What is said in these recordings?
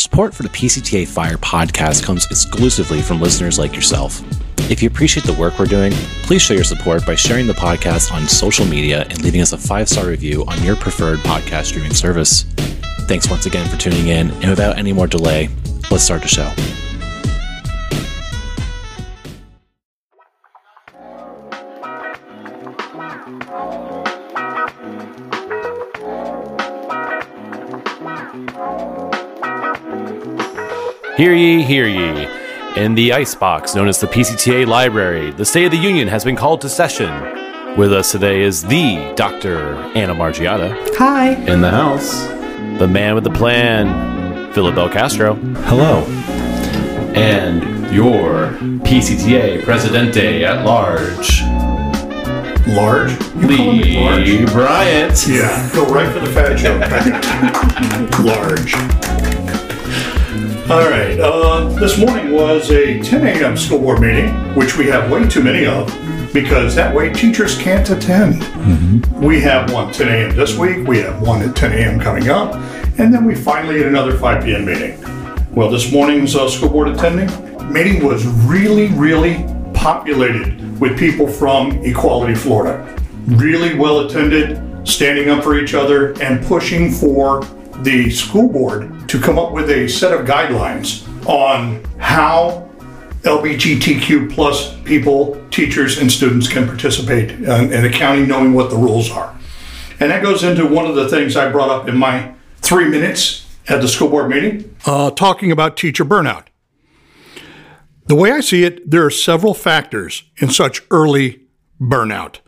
Support for the PCTA Fire podcast comes exclusively from listeners like yourself. If you appreciate the work we're doing, please show your support by sharing the podcast on social media and leaving us a five star review on your preferred podcast streaming service. Thanks once again for tuning in, and without any more delay, let's start the show. Hear ye, hear ye. In the icebox known as the PCTA Library, the State of the Union has been called to session. With us today is the Dr. Anna Margiata. Hi. In the house, the man with the plan, Philip Del Castro. Hello. And your PCTA Presidente at Large, Large? You call me large? Lee Bryant. Yeah, go right for the fat joke. large. All right. Uh, this morning was a 10 a.m. school board meeting, which we have way too many of because that way teachers can't attend. We have one 10 a.m. this week, we have one at 10 a.m. coming up, and then we finally get another 5 p.m. meeting. Well, this morning's uh, school board attending meeting was really, really populated with people from Equality Florida. Really well attended, standing up for each other, and pushing for the school board to come up with a set of guidelines on how LGBTQ plus people, teachers, and students can participate in, in the county, knowing what the rules are. And that goes into one of the things I brought up in my three minutes at the school board meeting, uh, talking about teacher burnout. The way I see it, there are several factors in such early burnout.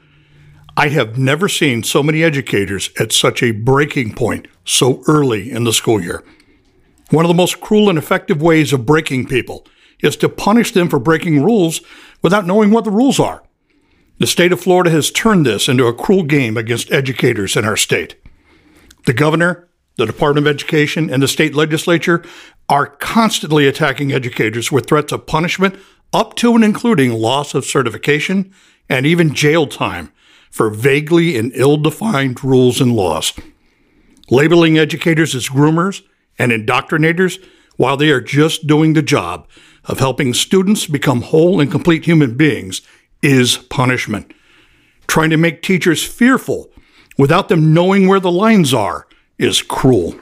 I have never seen so many educators at such a breaking point so early in the school year. One of the most cruel and effective ways of breaking people is to punish them for breaking rules without knowing what the rules are. The state of Florida has turned this into a cruel game against educators in our state. The governor, the Department of Education, and the state legislature are constantly attacking educators with threats of punishment up to and including loss of certification and even jail time for vaguely and ill defined rules and laws. Labeling educators as groomers and indoctrinators while they are just doing the job of helping students become whole and complete human beings is punishment. Trying to make teachers fearful without them knowing where the lines are is cruel.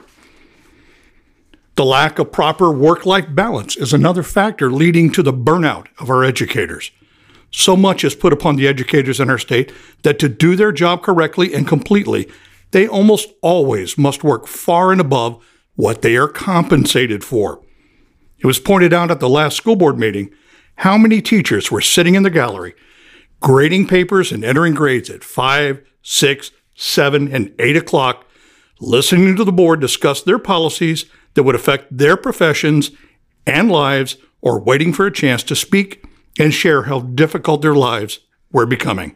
The lack of proper work life balance is another factor leading to the burnout of our educators. So much is put upon the educators in our state that to do their job correctly and completely, they almost always must work far and above what they are compensated for. It was pointed out at the last school board meeting how many teachers were sitting in the gallery grading papers and entering grades at 5, 6, 7, and 8 o'clock, listening to the board discuss their policies that would affect their professions and lives, or waiting for a chance to speak and share how difficult their lives were becoming.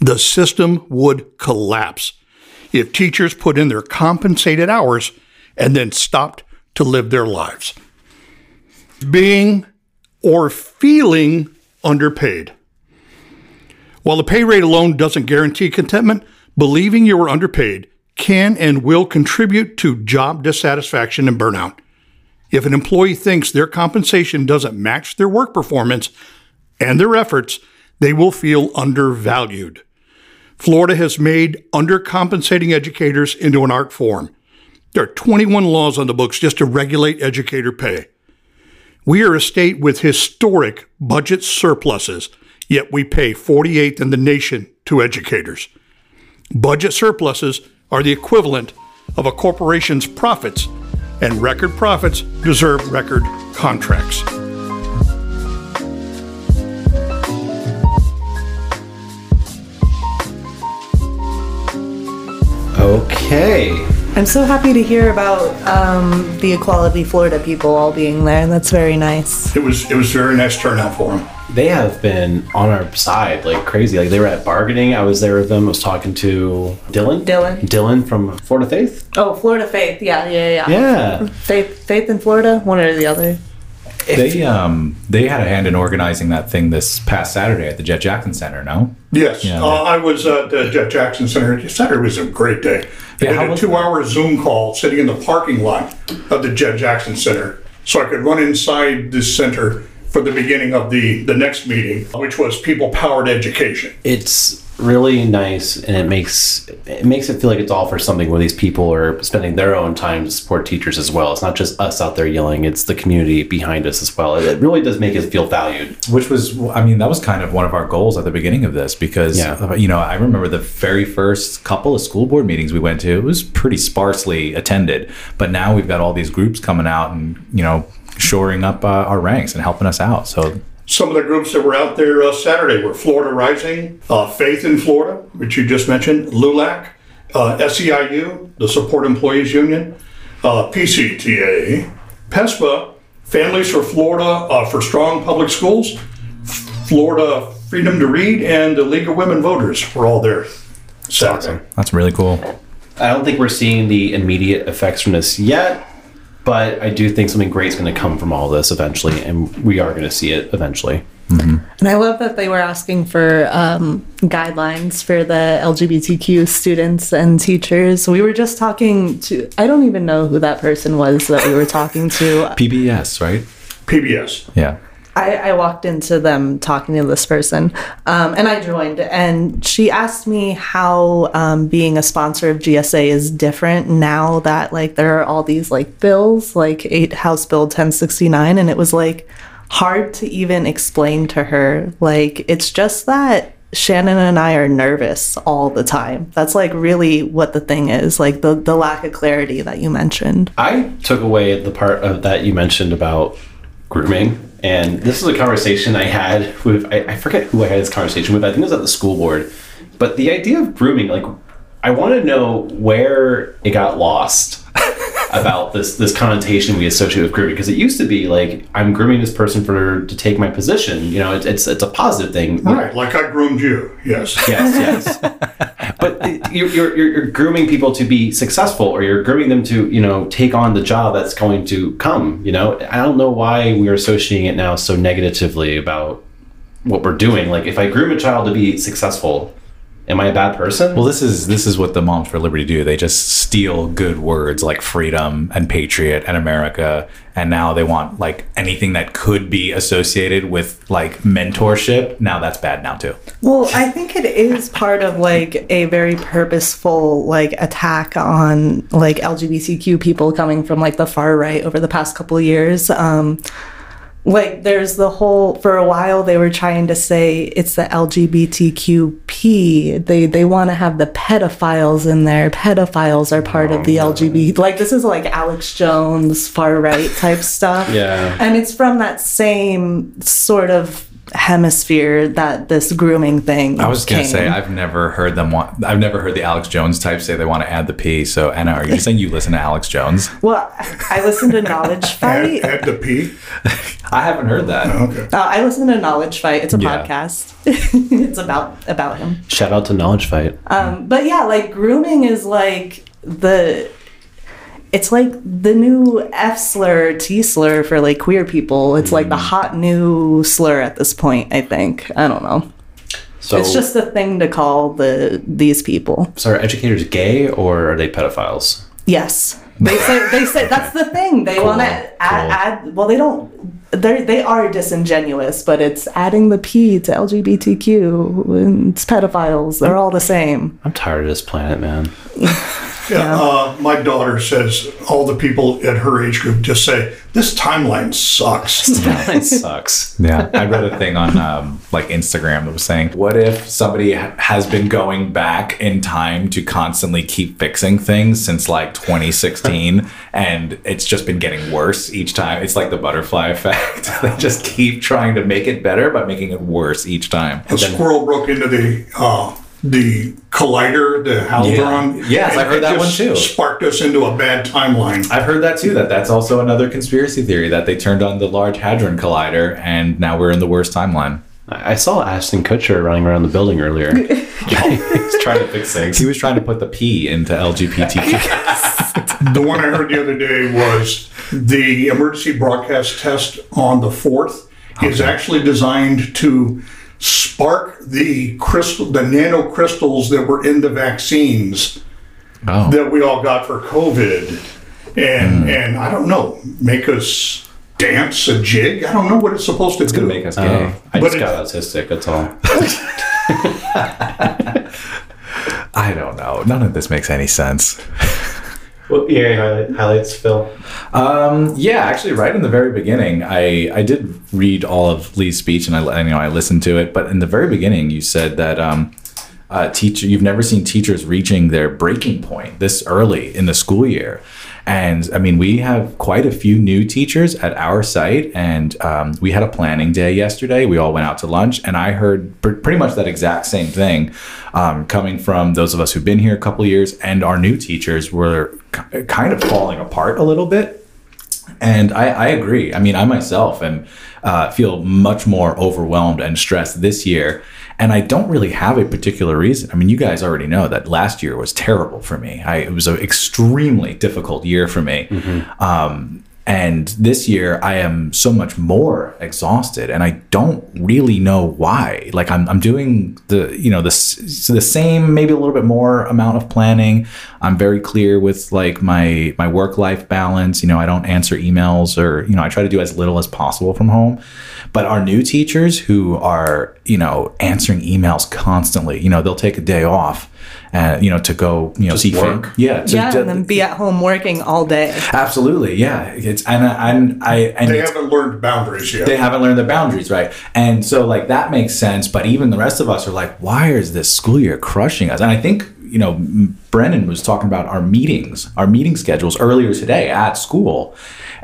The system would collapse if teachers put in their compensated hours and then stopped to live their lives. Being or feeling underpaid. While the pay rate alone doesn't guarantee contentment, believing you are underpaid can and will contribute to job dissatisfaction and burnout. If an employee thinks their compensation doesn't match their work performance and their efforts, they will feel undervalued. Florida has made undercompensating educators into an art form. There are 21 laws on the books just to regulate educator pay. We are a state with historic budget surpluses, yet we pay 48th in the nation to educators. Budget surpluses are the equivalent of a corporation's profits, and record profits deserve record contracts. Okay. I'm so happy to hear about um, the Equality Florida people all being there. That's very nice. It was it was very nice turnout for them. They have been on our side like crazy. Like they were at bargaining. I was there with them. I was talking to Dylan. Dylan. Dylan from Florida Faith. Oh, Florida Faith. Yeah, yeah, yeah. Yeah. Faith, Faith in Florida, one or the other. They um they had a hand in organizing that thing this past Saturday at the Jet Jackson Center. No, Yes, Yeah. uh, I was at the Jet Jackson Center. Saturday was a great day. I Yeah, did a two-hour Zoom call sitting in the parking lot of the Jet Jackson Center, so I could run inside the center for the beginning of the the next meeting, which was people-powered education. it's really nice and it makes it makes it feel like it's all for something where these people are spending their own time to support teachers as well it's not just us out there yelling it's the community behind us as well it, it really does make us feel valued which was I mean that was kind of one of our goals at the beginning of this because Yeah. you know I remember the very first couple of school board meetings we went to it was pretty sparsely attended, but now we've got all these groups coming out and you know shoring up uh, our ranks and helping us out. So Some of the groups that were out there uh, Saturday were Florida Rising, uh, Faith in Florida, which you just mentioned, LULAC, uh, SEIU, the Support Employees Union, uh, PCTA, PESPA, Families for Florida uh, for Strong Public Schools, Florida Freedom to Read, and the League of Women Voters were all there Saturday. that's really cool. i don't think we're seeing the immediate effects from this yet but i do think something great is going to come from all this eventually and we are going to see it eventually And I love that they were asking for um, guidelines for the LGBTQ students and teachers. We were just talking to, I don't even know who that person was that we were talking to. PBS, right? PBS. Yeah. I, I walked into them talking to this person um, and I joined, and she asked me how um, being a sponsor of GSA is different now that like there are all these like bills, like eight House Bill 1069, and it was like hard to even explain to her. Like it's just that Shannon and I are nervous all the time. That's like really what the thing is, like the the lack of clarity that you mentioned. I took away the part of that you mentioned about grooming, and this is a conversation I had with I, I forget who I had this conversation with. I think it was at the school board, but the idea of grooming, like, I want to know where it got lost about this this connotation we associate with grooming because it used to be like I'm grooming this person for to take my position. You know, it's it's, it's a positive thing. Right, like I groomed you, yes. Yes, yes. but you're, you're, you're grooming people to be successful, or you're grooming them to, you know, take on the job that's going to come. You know, I don't know why we're associating it now so negatively about what we're doing. Like, if I groom a child to be successful, am I a bad person? Well, this is this is what the Moms for Liberty do. They just steal good words like freedom and patriot and America, and now they want like anything that could be associated with like mentorship. Now that's bad now too. Well, I think it is part of like a very purposeful like attack on like LGBTQ people coming from like the far right over the past couple of years. Um like there's the whole for a while they were trying to say it's the LGBTQP. They they want to have the pedophiles in there. Pedophiles are part of the oh, LGBT. Like this is like Alex Jones far right type stuff. Yeah. And it's from that same sort of hemisphere that this grooming thing. I was gonna say I've never heard them want. I've never heard the Alex Jones type say they want to add the P. So Anna, are you saying you listen to Alex Jones? Well, I listen to Knowledge Fight. Uh, add the P. I haven't heard that. Okay. I listen to Knowledge Fight. It's a Yeah. podcast. it's about about him. Shout out to Knowledge Fight. Um, but yeah, like grooming is like the. It's like the new F slur, T slur for like queer people. It's like the mm. hot new slur at this point. I think. I don't know. So, it's just a thing to call the these people. so are educators gay or are they pedophiles? Yes. They say they say that's the thing. They Cool, want to cool. add, add. Well, they don't. They they are disingenuous, but it's adding the P to LGBTQ and it's pedophiles. They're all the same. I'm tired of this planet, man. Yeah, uh, my daughter says all the people at her age group just say this timeline sucks. That sucks. Yeah, I read a thing on um, like Instagram that was saying, "What if somebody ha- has been going back in time to constantly keep fixing things since like 2016, and it's just been getting worse each time? It's like the butterfly effect. they just keep trying to make it better, but making it worse each time." A squirrel broke into the uh, the collider, the Halderon. Yes, and I heard it that one too. Sparked us into a bad timeline. I've heard that too. That that's also another conspiracy theory that they turned on the Large Hadron Collider, and now we're in the worst timeline. I I saw Ashton Kutcher running around the building earlier. He's trying to fix things. He was trying to put the P into LGBTQ. The one I heard the other day was The emergency broadcast test on the 4th is actually designed to spark the crystal, the nanocrystals that were in the vaccines Oh. that we all got for COVID, and hmm. and I don't know, make us dance a jig. I don't know what it's supposed to It's do. gonna make us gay. Oh, I But just got autistic. That's all. I don't know. None of this makes any sense. Highlight, highlights, Phil. Um, yeah, actually, right in the very beginning, I I did read all of Lee's speech and I I, you know I listened to it. But in the very beginning, you said that um, uh, teacher you've never seen teachers reaching their breaking point this early in the school year. And I mean, we have quite a few new teachers at our site, and um, we had a planning day yesterday. We all went out to lunch, and I heard pr- pretty much that exact same thing um, coming from those of us who've been here a couple years, and our new teachers were k- kind of falling apart a little bit. And I, I agree. I mean, I myself am uh, feel much more overwhelmed and stressed this year, and I don't really have a particular reason. I mean, you guys already know that last year was terrible for me. I, it was an extremely difficult year for me. Um, and this year, I am so much more exhausted, and I don't really know why. Like I'm, I'm doing the, you know, the the same, maybe a little bit more amount of planning. I'm very clear with like my my work life balance. You know, I don't answer emails, or you know, I try to do as little as possible from home. But our new teachers who are, you know, answering emails constantly, you know, they'll take a day off, and you know, to go, you know, Just see fam- work. yeah, to- yeah, to- and then be at home working all day. Absolutely, yeah. It's and I- and I and They haven't learned boundaries yet. they haven't learned the boundaries, right? And so like that makes sense. But even the rest of us are like, why is this school year crushing us? And I think you know Brennen was talking about our meetings, our meeting schedules earlier today at school,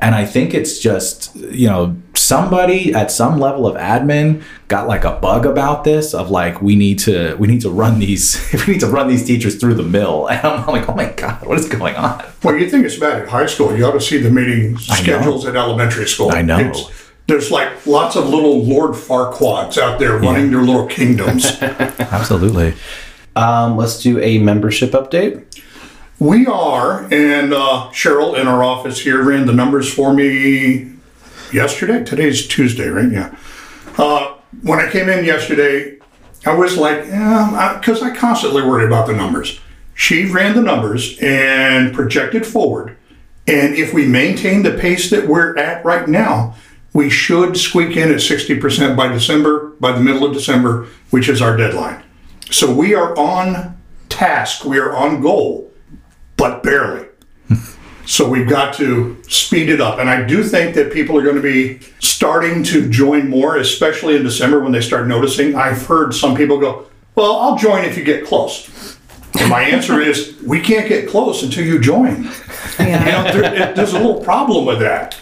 and I think it's just you know somebody at some level of admin got like a bug about this of like we need to we need to run these we need to run these teachers through the mill and i'm like oh my god what is going on Well, you think it's bad at high school. You ought to see the meeting schedules at elementary school. I know. It's- there's like lots of little Lord Farquads out there running their little kingdoms. absolutely Um, let's do a membership update. We are, and uh, Cheryl in our office here ran the numbers for me yesterday. Today's Tuesday, right? Yeah. Uh, when I came in yesterday, I was like, because I, constantly worry about the numbers. She ran the numbers and projected forward. And if we maintain the pace that we're at right now, we should squeak in at 60% by December, by the middle of December, which is our deadline. So we are on task, we are on goal, but barely. So we've got to speed it up. And I do think that people are going to be starting to join more, especially in December when they start noticing. I've heard some people go, Well, I'll join if you get close. And my answer is, We can't get close until you join. Yeah. You know, there, it, there's a little problem with that.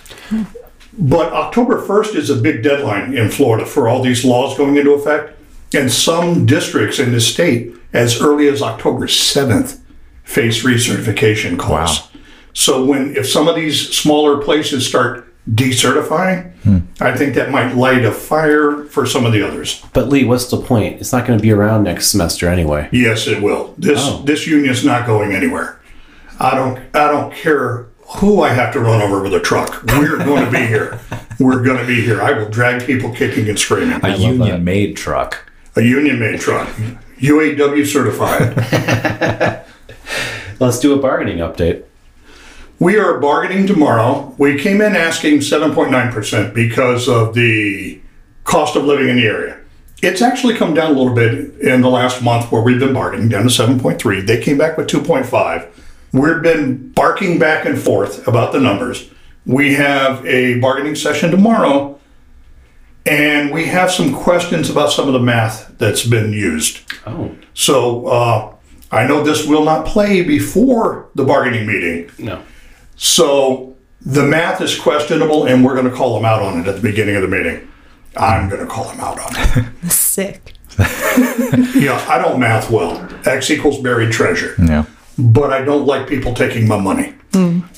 But October 1st is a big deadline in Florida for all these laws going into effect. And some districts in the state, as early as October 7th, face recertification calls. So when if some of these smaller places start decertifying, hmm. I think that might light a fire for some of the others. But Lee, what's the point? It's not going to be around next semester anyway. Yes, it will. This Oh. this union's not going anywhere. I don't I don't care who I have to run over with a truck. We're going to be here. We're going to be here. I will drag people kicking and screaming. a union made truck A union made truck, UAW certified. Let's do a bargaining update. we are bargaining tomorrow. We came in asking 7.9% because of the cost of living in the area. It's actually come down a little bit in the last month where we've been bargaining down to 7.3. They came back with 2.5. We've been barking back and forth about the numbers. We have a bargaining session tomorrow, and we have some questions about some of the math that's been used. Oh, So uh, I know this will not play before the bargaining meeting. no. So the math is questionable, and we're going to call them out on it at the beginning of the meeting. I'm going to call them out on it. Sick. yeah, I don't math well. X equals buried treasure. yeah But I don't like people taking my money.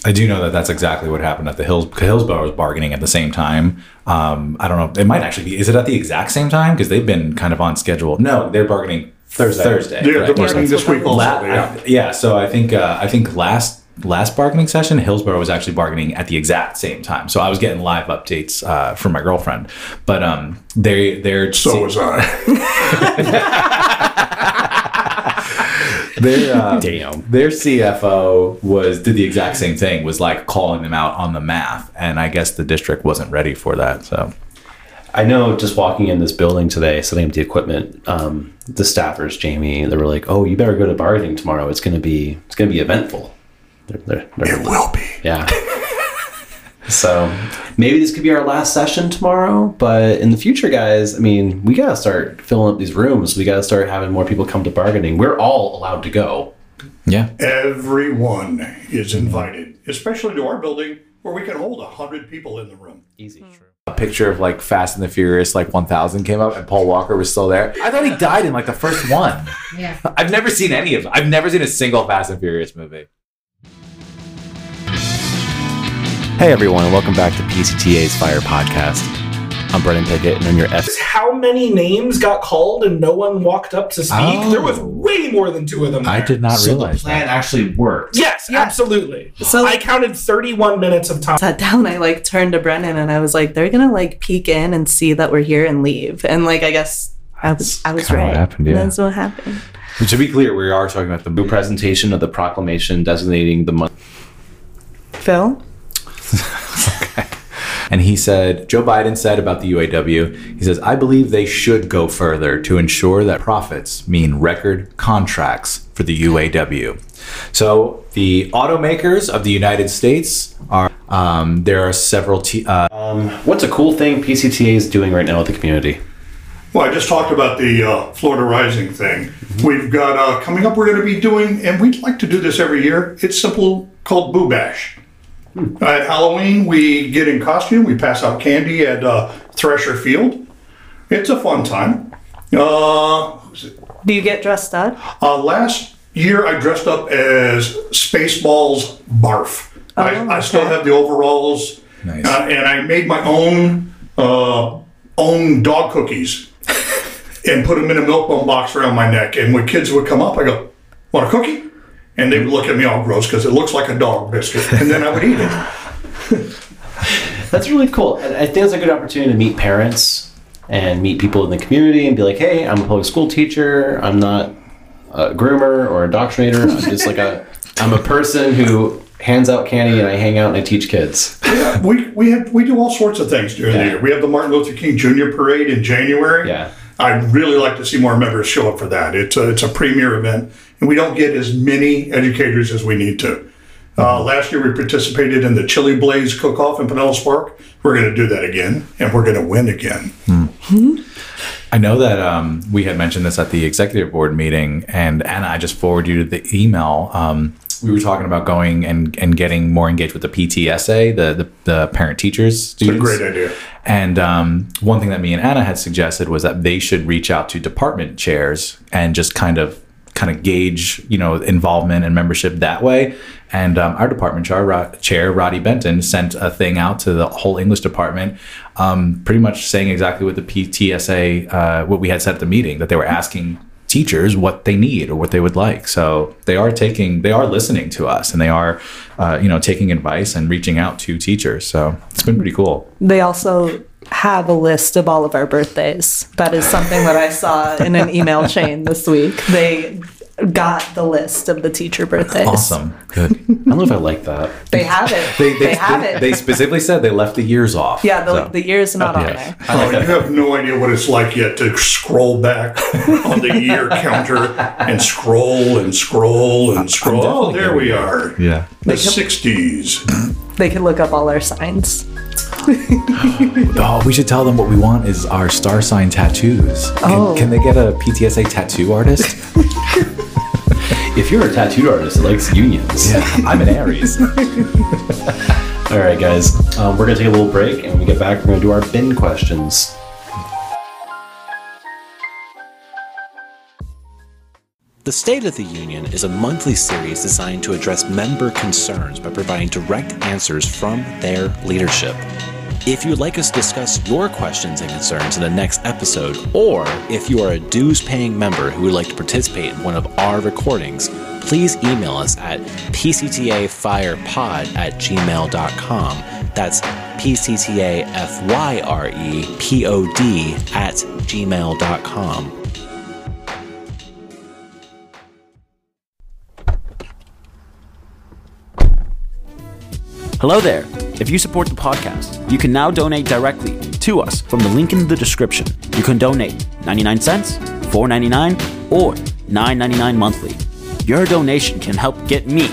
I do know that that's exactly what happened at the Hills. Hillsborough was bargaining at the same time. Um, I don't know. It might actually be. Is it at the exact same time? Because they've been kind of on schedule. No, they're bargaining Thursday. Thursday. Yeah, they're bargaining this week also. La- Yeah. I- yeah. So I think uh, I think last last bargaining session, Hillsborough was actually bargaining at the exact same time. So I was getting live updates uh, from my girlfriend. But um, they they're So was I. their uh, Damn. their CFO was did the exact same thing. Was like calling them out on the math, and I guess the district wasn't ready for that. So I know just walking in this building today, setting up the equipment, um, the staffers, Jamie, they were like, "Oh, you better go to bargaining tomorrow. It's gonna be it's gonna be eventful." They're, they're, they're- It will be. yeah. so maybe this could be our last session tomorrow, but in the future, guys, I mean, we gotta start filling up these rooms. We gotta start having more people come to bargaining. We're all allowed to go. yeah, Everyone is invited, especially to our building where we can hold a 100 people in the room. Easy. A picture of like Fast and the Furious like 1000 came up, and Paul Walker was still there. I thought he died in like the first one. Yeah. I've never seen any of them. I've never seen a single Fast and Furious movie. Hey everyone, and welcome back to PCTA's Fire Podcast. I'm Brennen Pickett, and I'm your F. how many names got called and no one walked up to speak. Oh. There was way more than two of them. I did not realize. So the plan that. actually worked. Yes, absolutely. So- I counted 31 minutes of time. sat down, I like turned to Brennen and I was like, they're gonna like peek in and see that we're here and leave. And like, I guess I was, I was right. what happened, yeah. That's what happened. But to be clear, we are talking about the presentation of the proclamation designating the month. Phil? And he said, Joe Biden said about the UAW, he says, I believe they should go further to ensure that profits mean record contracts for the UAW. So the automakers of the United States are, um, there are several, t- uh, What's a cool thing PCTA is doing right now with the community? Well, I just talked about the uh, Florida Rising thing. We've got uh, coming up, we're going to be doing, and we'd like to do this every year. It's simple, called Boo Bash. At Halloween, we get in costume, we pass out candy at uh, Thresher Field. It's a fun time. Uh, Do you get dressed up? uh, last year, I dressed up as Spaceballs Barf. I, Oh, I still okay. have the overalls, Nice. uh, and I made my own uh, own dog cookies and put them in a milk bone box around my neck. And when kids would come up, I go, "Want a cookie?" And they would look at me all gross because it looks like a dog biscuit, and then I would eat it. That's really cool. I think it's a good opportunity to meet parents and meet people in the community and be like, hey, I'm a public school teacher. I'm not a groomer or a indoctrinator. I'm just like a, I'm a person who hands out candy and I hang out and I teach kids. Yeah, we we have we do all sorts of things during the year. We have the Martin Luther King Jr. Parade in January. Yeah. I'd really like to see more members show up for that. It's a, it's a premier event, and we don't get as many educators as we need to. Uh, last year, we participated in the Chili Blaze Cook-Off in Pinellas Park. We're going to do that again, and we're going to win again. I know that um, we had mentioned this at the executive board meeting, and Anna, I just forwarded you the email. Um, we were talking about going and, and getting more engaged with the PTSA, the the, the parent teachers It's a great idea. And um, one thing that me and Anna had suggested was that they should reach out to department chairs and just kind of kind of gauge, you know, involvement and membership that way. And um, our department chair, Ro- chair, Roddy Benton, sent a thing out to the whole English department, um, pretty much saying exactly what the PTSA, uh, what we had said at the meeting, that they were asking teachers what they need or what they would like. So they are taking, they are listening to us, and they are, uh, you know, taking advice and reaching out to teachers. So it's been pretty cool. They also have a list of all of our birthdays. That is something that I saw in an email chain this week. They got the list of the teacher birthdays. Awesome. Good. I don't know if I like that. They have it. They, They, they, have it. They specifically said they left the years off. yeah, the, So- the year's not oh, on yes. there. Oh, you have no idea what it's like yet to scroll back on the year counter and scroll and scroll and scroll. Oh, there we are. yeah. The 60s. They can look up all our signs. Oh, we should tell them what we want is our star sign tattoos. Can, Oh. can they get a PTSA tattoo artist? If you're a tattooed artist that likes unions. yeah, I'm an Aries. All right, guys. Um, we're going to take a little break and when we get back, we're going to do our bin questions. The State of the Union is a monthly series designed to address member concerns by providing direct answers from their leadership. If you would like us to discuss your questions and concerns in the next episode, or if you are a dues paying member who would like to participate in one of our recordings, please email us at pctafyrepod at gmail.com. That's P-C-T-A-F-Y-R-E-P-O-D at gmail.com. Hello there. If you support the podcast, you can now donate directly to us from the link in the description. You can donate 99 cents, 4.99, or 9.99 monthly. Your donation can help get me,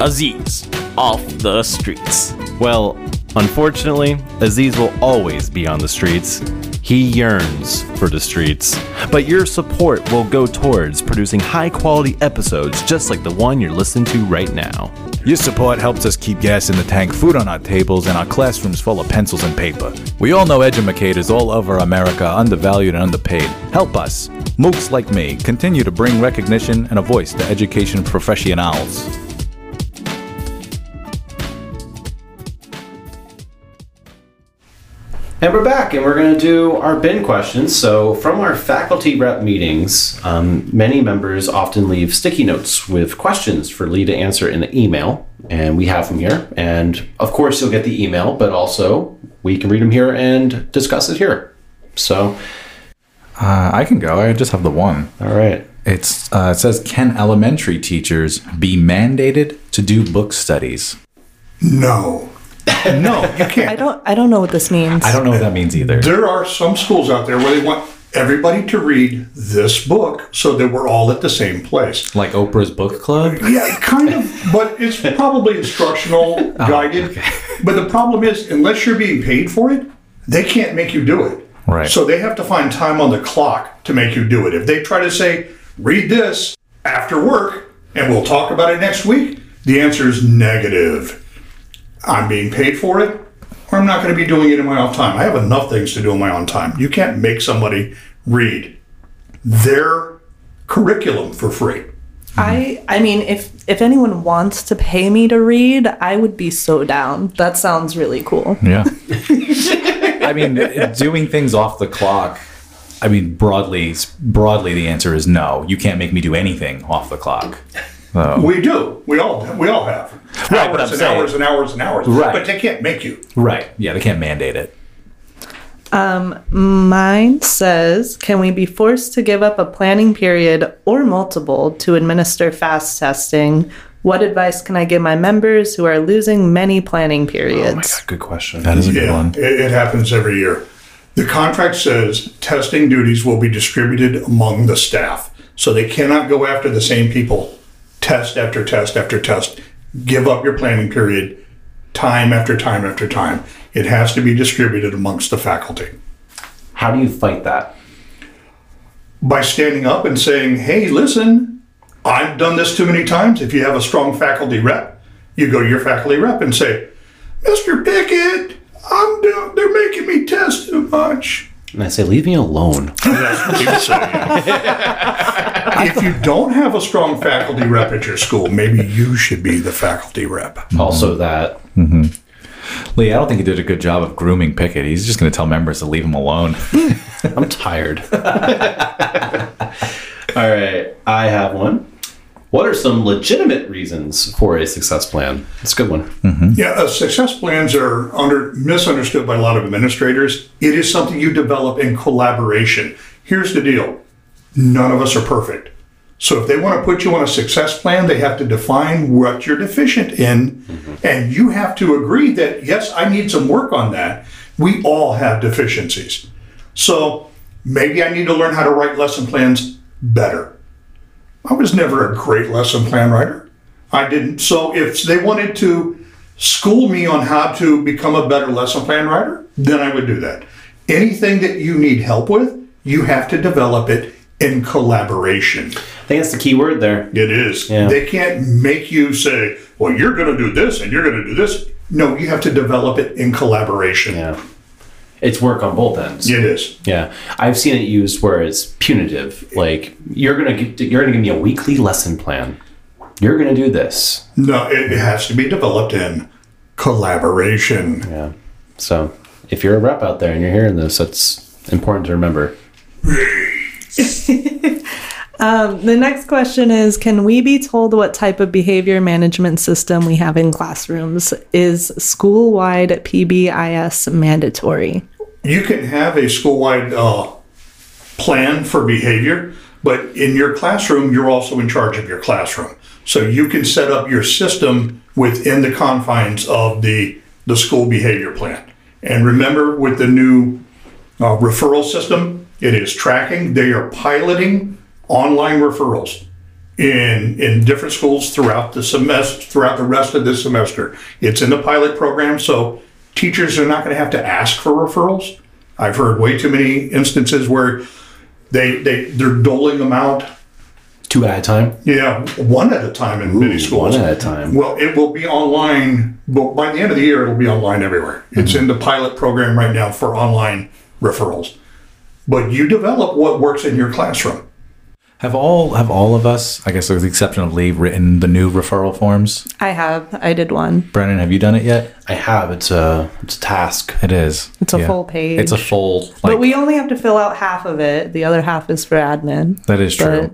Aziz, off the streets. Well, unfortunately, Aziz will always be on the streets. He yearns for the streets. But your support will go towards producing high quality episodes just like the one you're listening to right now. Your support helps us keep gas in the tank, food on our tables, and our classrooms full of pencils and paper. We all know educators all over America are undervalued and underpaid. Help us, mooks like me, continue to bring recognition and a voice to education professionals. And we're back, and we're going to do our bin questions. So, from our faculty rep meetings, um, many members often leave sticky notes with questions for Lee to answer in the email, and we have them here. And of course, you'll get the email, but also we can read them here and discuss it here. So, Uh, I can go. I just have the one. all right. It's uh, it says, can elementary teachers be mandated to do book studies? No. no, you can't. I don't I don't know what this means. I don't know what that means either. There are some schools out there where they want everybody to read this book so that we're all at the same place. Like Oprah's book club. Yeah, kind of, but it's probably instructional, oh, guided. But the problem is, unless you're being paid for it, they can't make you do it. Right. So they have to find time on the clock to make you do it. If they try to say, read this after work and we'll talk about it next week, the answer is negative. I'm being paid for it, or I'm not going to be doing it in my off time. I have enough things to do in my own time. You can't make somebody read their curriculum for free. I I mean if if anyone wants to pay me to read, I would be so down. That sounds really cool. Yeah. I mean, doing things off the clock. I mean, broadly, broadly, the answer is no. You can't make me do anything off the clock. So, We do. We all we all have Right, but I'm hours and saying- hours and hours and hours. Right. But they can't make you. right. Yeah, they can't mandate it. Um, mine says, can we be forced to give up a planning period or multiple to administer FAST testing? What advice can I give my members who are losing many planning oh periods? Good question. That is a good one. it, it happens every year. The contract says testing duties will be distributed among the staff, so they cannot go after the same people, test after test after test. Give up your planning period, time after time after time. It has to be distributed amongst the faculty. How do you fight that? by standing up and saying, hey, listen, I've done this too many times. If you have a strong faculty rep, you go to your faculty rep and say, Mr. Pickett, I'm doing, they're making me test too much. And I say, leave me alone. That's what you say. if you don't have a strong faculty rep at your school, maybe you should be the faculty rep. Also, that mm-hmm. Lee, I don't think he did a good job of grooming Pickett. He's just going to tell members to leave him alone. I'm tired. All right, I have one. What are some legitimate reasons for a success plan? That's a good one. Yeah, uh, success plans are under misunderstood by a lot of administrators. It is something you develop in collaboration. Here's the deal: none of us are perfect. So if they want to put you on a success plan, they have to define what you're deficient in, and you have to agree that yes, I need some work on that. We all have deficiencies. So maybe I need to learn how to write lesson plans better. I was never a great lesson plan writer. I didn't. So if they wanted to school me on how to become a better lesson plan writer, then I would do that. Anything that you need help with, you have to develop it in collaboration. I think that's the key word there. It is. Yeah. They can't make you say, well, you're going to do this and you're going to do this. No, you have to develop it in collaboration. Yeah. It's work on both ends. Yeah, It is. Yeah, I've seen it used where it's punitive. Like you're gonna get, you're gonna give me a weekly lesson plan. You're gonna do this. No, it, it has to be developed in collaboration. Yeah. So if you're a rep out there and you're hearing this, that's important to remember. Um, the next question is Can we be told what type of behavior management system we have in classrooms? Is school wide PBIS mandatory? You can have a school-wide uh, plan for behavior, but in your classroom, you're also in charge of your classroom. So you can set up your system within the confines of the, the school behavior plan. And remember, with the new uh, referral system, it is tracking. They are piloting online referrals in in different schools throughout the semester, throughout the rest of this semester. It's in the pilot program, so teachers are not going to have to ask for referrals. I've heard way too many instances where they they they're doling them out. Two at a time. Yeah, one at a time in many schools. One at a time. Well, it will be online, but by the end of the year, it'll be online everywhere. It's mm-hmm. in the pilot program right now for online referrals. But you develop what works in your classroom. Have all have all of us, I guess with the exception of Lee, written the new referral forms? I have. I did one. Brennen, have you done it yet? I have. It's a it's a task. It is. It's a full page. It's a full. Like, but we only have to fill out half of it. The other half is for admin. that is true. But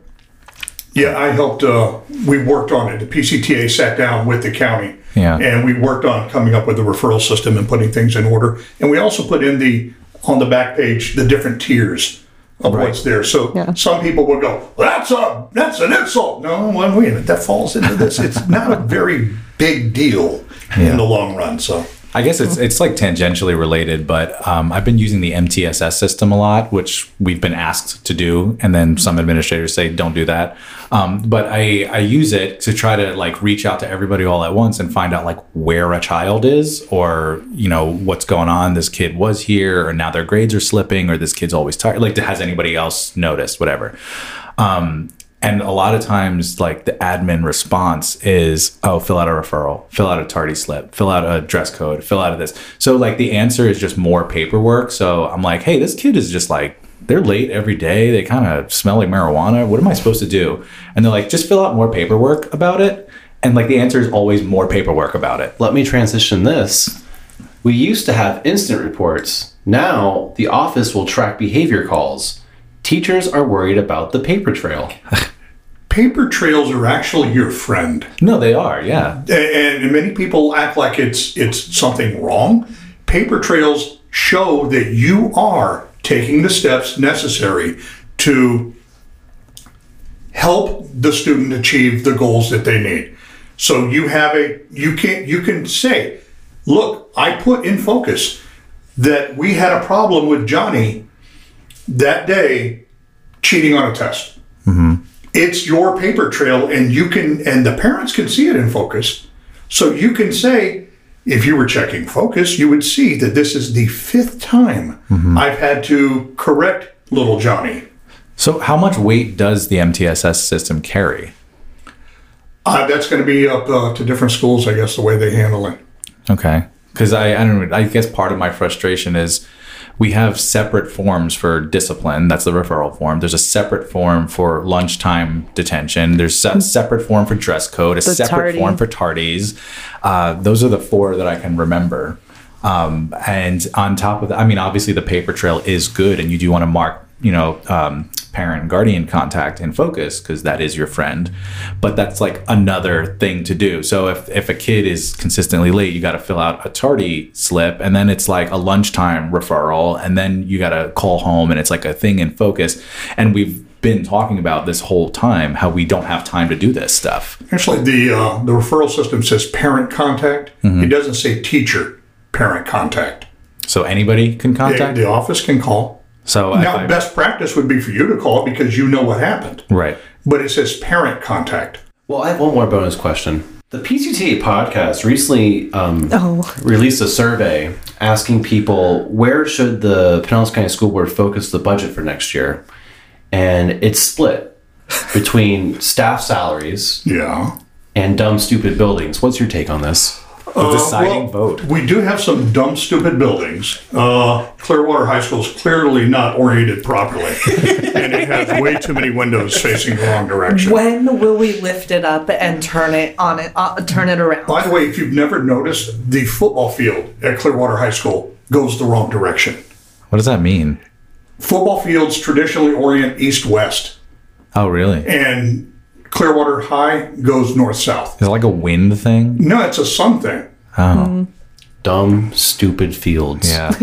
Yeah, I helped. Uh, we worked on it. The PCTA sat down with the county, Yeah. and we worked on coming up with a referral system and putting things in order. And we also put in the on the back page the different tiers of what's there. So Yeah. some people would go, "That's a that's an insult." No, well, wait a minute, that falls into this. It's not a very big deal in the long run. So I guess it's it's like tangentially related, but um, I've been using the MTSS system a lot, which we've been asked to do, and then some administrators say don't do that. Um, but I I use it to try to like reach out to everybody all at once and find out like where a child is, or you know what's going on. This kid was here, or now their grades are slipping, or this kid's always tired. Like, has anybody else noticed? Whatever. Um, and a lot of times, like the admin response is, oh, fill out a referral, fill out a tardy slip, fill out a dress code, fill out of this. So, like, the answer is just more paperwork. So, I'm like, hey, this kid is just like, they're late every day. They kind of smell like marijuana. What am I supposed to do? And they're like, just fill out more paperwork about it. And, like, the answer is always more paperwork about it. Let me transition this. We used to have instant reports. Now the office will track behavior calls. Teachers are worried about the paper trail. paper trails are actually your friend. No, they are. Yeah. and, and many people act like it's it's something wrong. Paper trails show that you are taking the steps necessary to help the student achieve the goals that they need. So you have a you can you can say, look, I put in focus that we had a problem with Johnny that day cheating on a test it's your paper trail and you can and the parents can see it in focus so you can say if you were checking focus you would see that this is the fifth time i've had to correct little johnny So, how much weight does the MTSS system carry? uh, that's going to be up uh, to different schools i guess the way they handle it Okay. Because I, I don't I guess part of my frustration is we have separate forms for discipline. That's the referral form. There's a separate form for lunchtime detention. There's a separate form for dress code, a The separate tardy. form for tardies. Uh, those are the four that I can remember. Um, and on top of that, I mean, obviously the paper trail is good and you do want to mark, you know, um, parent guardian contact in focus because that is your friend. But that's like another thing to do. So if, if a kid is consistently late, you got to fill out a tardy slip and then it's like a lunchtime referral and then you got to call home and it's like a thing in focus. And we've been talking about this whole time how we don't have time to do this stuff. actually the uh, the referral system says parent contact it doesn't say teacher parent contact So anybody can the, contact. the office can call So now I- best practice would be for you to call it because you know what happened right. but it says parent contact Well, I have one more bonus question. The PCTA podcast recently um, Oh. released a survey asking people where should the Pinellas County School Board focus the budget for next year, and it's split between staff salaries yeah and dumb, stupid buildings. What's your take on this? The deciding Uh, well, vote. We do have some dumb, stupid buildings. Uh, Clearwater High School is clearly not oriented properly, and it has way too many windows facing the wrong direction. When will we lift it up and turn it on it, uh, turn it around? By the way, if you've never noticed, the football field at Clearwater High School goes the wrong direction. What does that mean? Football fields traditionally orient east-west. Oh, really? And Clearwater High goes north south. Is it like a wind thing? No, it's a sun thing. Oh, Dumb, stupid fields. yeah.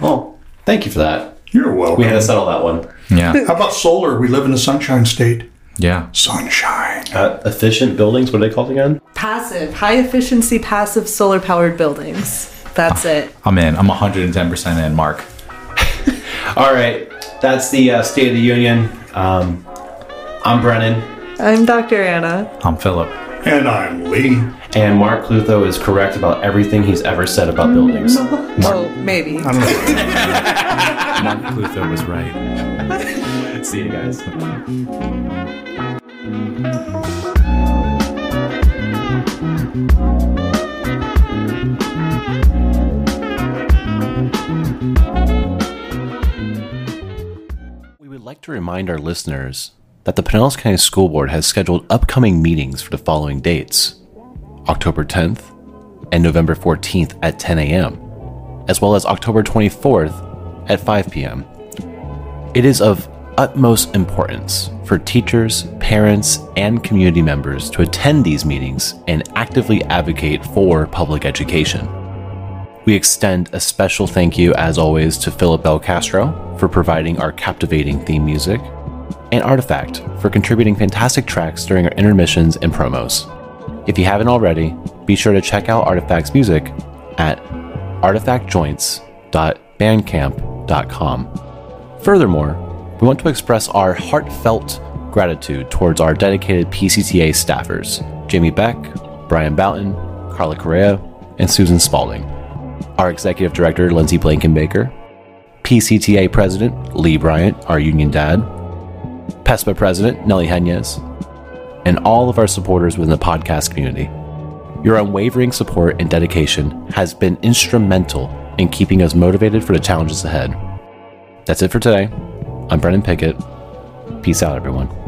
Well, thank you for that. You're welcome. We had to settle that one. Yeah. How about solar? We live in the sunshine state. Yeah. Sunshine. Uh, efficient buildings. What are they called again? Passive, high efficiency, passive solar powered buildings. That's it. I'm in. I'm 110% in, Mark. All right, that's the uh, State of the Union. Um, I'm Brennen, I'm Dr. Anna. I'm Philip. And I'm Lee. and Mark Clutho is correct about everything he's ever said about buildings. Oh, maybe. I don't know. Mark Clutho was right. See you guys. We like to remind our listeners that the Pinellas County School Board has scheduled upcoming meetings for the following dates October 10th and November 14th at 10 a.m., as well as October 24th at 5 p.m. It is of utmost importance for teachers, parents, and community members to attend these meetings and actively advocate for public education. We extend a special thank you, as always, to Philip Bel Castro for providing our captivating theme music, and Artifact for contributing fantastic tracks during our intermissions and promos. If you haven't already, be sure to check out Artifact's music at artifactjoints.bandcamp.com. Furthermore, we want to express our heartfelt gratitude towards our dedicated PCTA staffers Jamie Beck, Brian Boughton, Carla Correa, and Susan Spalding our executive director, Lindsay Blankenbaker, PCTA president, Lee Bryant, our union dad, PESPA president, Nelly Henyes, and all of our supporters within the podcast community. Your unwavering support and dedication has been instrumental in keeping us motivated for the challenges ahead. That's it for today. I'm Brennen Pickett. Peace out, everyone.